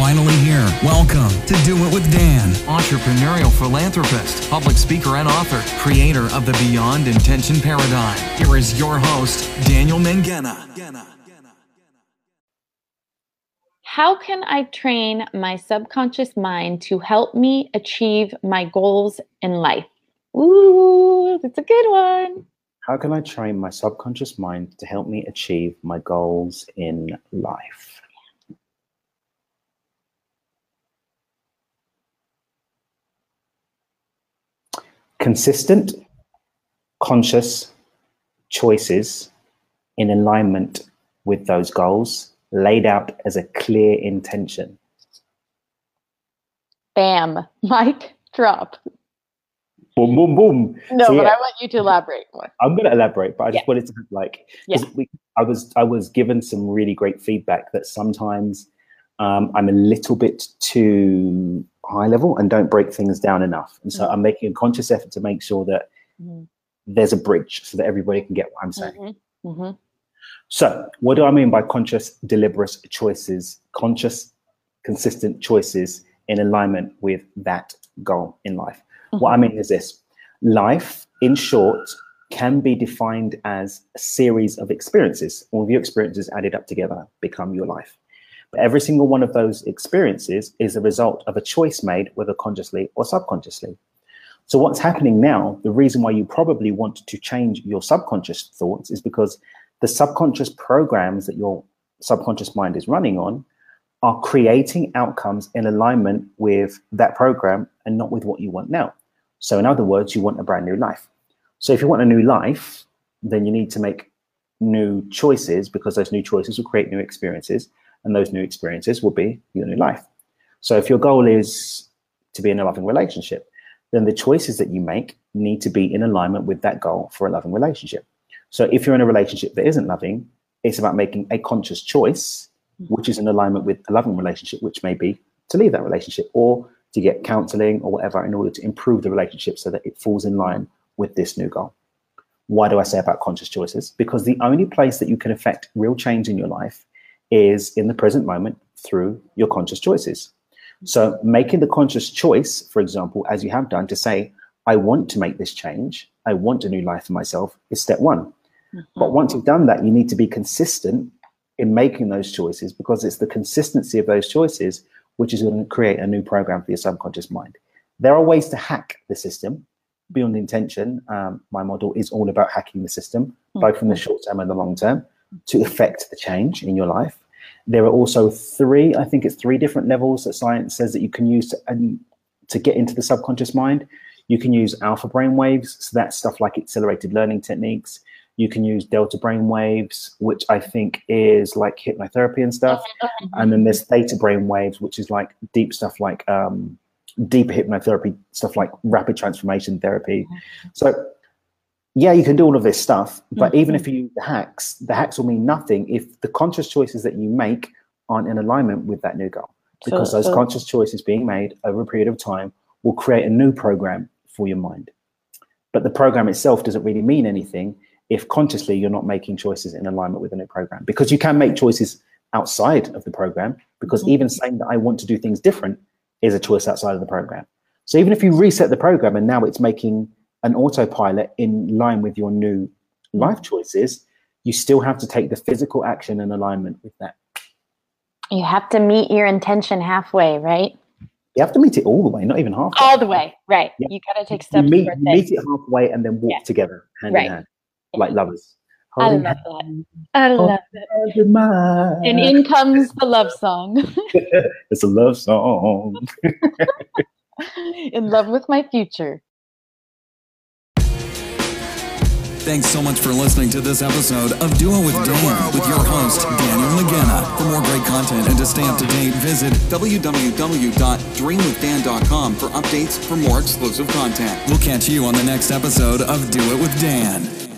finally here. Welcome to Do It with Dan. Entrepreneurial philanthropist, public speaker, and author, creator of the Beyond Intention Paradigm. Here is your host, Daniel Mangena. How can I train my subconscious mind to help me achieve my goals in life? Ooh, that's a good one. How can I train my subconscious mind to help me achieve my goals in life? Consistent, conscious choices in alignment with those goals laid out as a clear intention. Bam. Mic drop. Boom, boom, boom. No, So, but. I want you to elaborate more. I'm going to elaborate, but I just Yeah. wanted to like, Yeah. we, I was I was given some really great feedback that sometimes um, I'm a little bit too high level and don't break things down enough, and so Mhm. I'm making a conscious effort to make sure that Mhm. there's a bridge so that everybody can get what I'm saying. Mhm. Mhm. So, what do I mean by conscious, deliberate choices? Conscious, consistent choices in alignment with that goal in life. What I mean is this life, in short, can be defined as a series of experiences. All of your experiences added up together become your life. Every single one of those experiences is a result of a choice made, whether consciously or subconsciously. So, what's happening now, the reason why you probably want to change your subconscious thoughts is because the subconscious programs that your subconscious mind is running on are creating outcomes in alignment with that program and not with what you want now. So, in other words, you want a brand new life. So, if you want a new life, then you need to make new choices because those new choices will create new experiences, and those new experiences will be your new life. So, if your goal is to be in a loving relationship, then the choices that you make need to be in alignment with that goal for a loving relationship. So, if you're in a relationship that isn't loving, it's about making a conscious choice, mm-hmm. which is in alignment with a loving relationship, which may be to leave that relationship or to get counseling or whatever in order to improve the relationship so that it falls in line with this new goal. Why do I say about conscious choices? Because the only place that you can affect real change in your life is in the present moment through your conscious choices. So, making the conscious choice, for example, as you have done, to say, I want to make this change, I want a new life for myself, is step one. But once you've done that, you need to be consistent in making those choices because it's the consistency of those choices which is going to create a new program for your subconscious mind. There are ways to hack the system beyond intention. Um, my model is all about hacking the system, both in the short term and the long term, to affect the change in your life. There are also three, I think it's three different levels that science says that you can use to, um, to get into the subconscious mind. You can use alpha brain waves, so that's stuff like accelerated learning techniques. You can use delta brain waves, which I think is like hypnotherapy and stuff. And then there's theta brain waves, which is like deep stuff like um, deeper hypnotherapy, stuff like rapid transformation therapy. So, yeah, you can do all of this stuff, but even if mm-hmm. you use the hacks, the hacks will mean nothing if the conscious choices that you make aren't in alignment with that new goal. Because So- those so- conscious choices being made over a period of time will create a new program for your mind. But the program itself doesn't really mean anything if consciously you're not making choices in alignment with the new program. Because you can make choices outside of the program, because mm-hmm. even saying that I want to do things different is a choice outside of the program. So even if you reset the program and now it's making an autopilot in line with your new hmm. life choices, you still have to take the physical action in alignment with that. You have to meet your intention halfway, right? You have to meet it all the way, not even half. All the way, right? Yeah. You got to take You steps meet, you it. meet it halfway and then walk Yeah. together hand Right. in hand, like lovers. I love that. I love it. hands in mine. And in comes the love song. it's a love song. in love with my future. Thanks so much for listening to this episode of Do It with Dan with your host, Daniel Mangena. For more great content and to stay up to date, visit www.dreamwithdan.com for updates for more exclusive content. We'll catch you on the next episode of Do It with Dan.